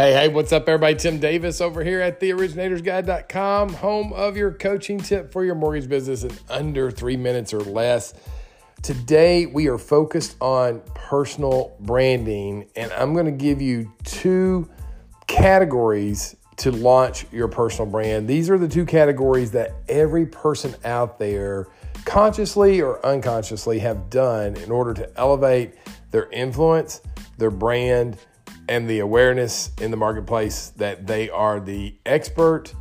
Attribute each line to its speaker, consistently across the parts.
Speaker 1: Hey, hey, what's up, everybody? Tim Davis over here at theoriginatorsguide.com, home of your coaching tip for your mortgage business in under three minutes or less. Today, we are focused on personal branding, and I'm going to give you two categories to launch your personal brand. These are the two categories that every person out there, consciously or unconsciously, have done in order to elevate their influence, their brand, and the awareness in the marketplace that they are the expert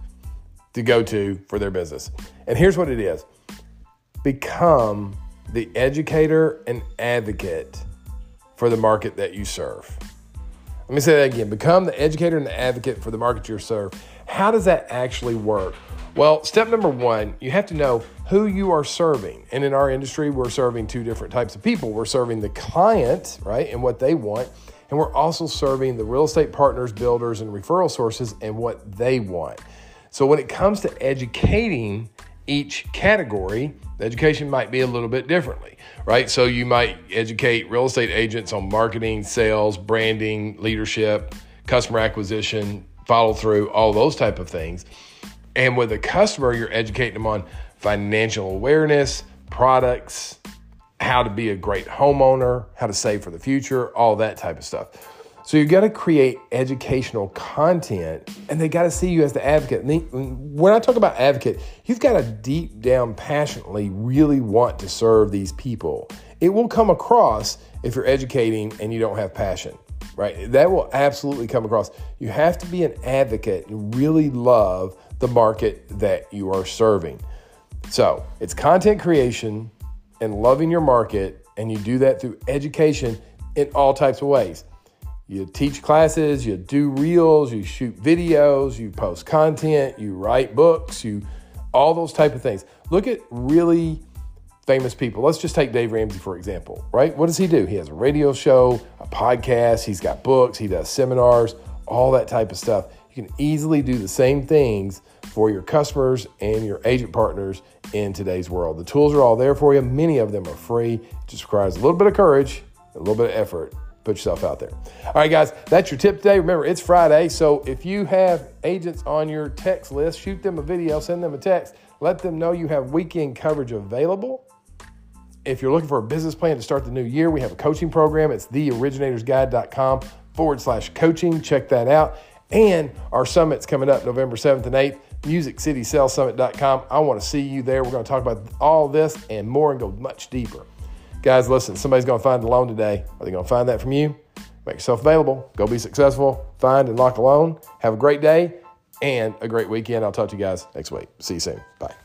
Speaker 1: to go to for their business. And here's what it is become the educator and advocate for the market that you serve. Let me say that again become the educator and the advocate for the market you serve. How does that actually work? Well, step number one, you have to know who you are serving. And in our industry, we're serving two different types of people. We're serving the client, right, and what they want. And we're also serving the real estate partners, builders, and referral sources and what they want. So when it comes to educating each category, the education might be a little bit differently, right? So you might educate real estate agents on marketing, sales, branding, leadership, customer acquisition, follow through, all those type of things. And with a customer, you're educating them on financial awareness, products, how to be a great homeowner, how to save for the future, all that type of stuff. So you got to create educational content and they got to see you as the advocate. And when I talk about advocate, you've got to deep down passionately really want to serve these people. It will come across if you're educating and you don't have passion, right? That will absolutely come across. You have to be an advocate and really love the market that you are serving. So it's content creation, and loving your market, and you do that through education in all types of ways. You teach classes, you do reels, you shoot videos, you post content, you write books, you all those type of things. Look at really famous people. Let's just take Dave Ramsey for example, right? What does he do? He has a radio show, a podcast, he's got books, he does seminars, all that type of stuff. You can easily do the same things for your customers and your agent partners in today's world. The tools are all there for you. Many of them are free. It just requires a little bit of courage, a little bit of effort. Put yourself out there. All right, guys, that's your tip today. Remember, it's Friday. So if you have agents on your text list, shoot them a video, send them a text, let them know you have weekend coverage available. If you're looking for a business plan to start the new year, we have a coaching program. It's theoriginatorsguide.com forward slash coaching. Check that out. And our summit's coming up November 7th and 8th musiccitysalesummit.com. I want to see you there. We're going to talk about all this and more and go much deeper. Guys, listen, somebody's going to find a loan today. Are they going to find that from you? Make yourself available. Go be successful. Find and lock a loan. Have a great day and a great weekend. I'll talk to you guys next week. See you soon. Bye.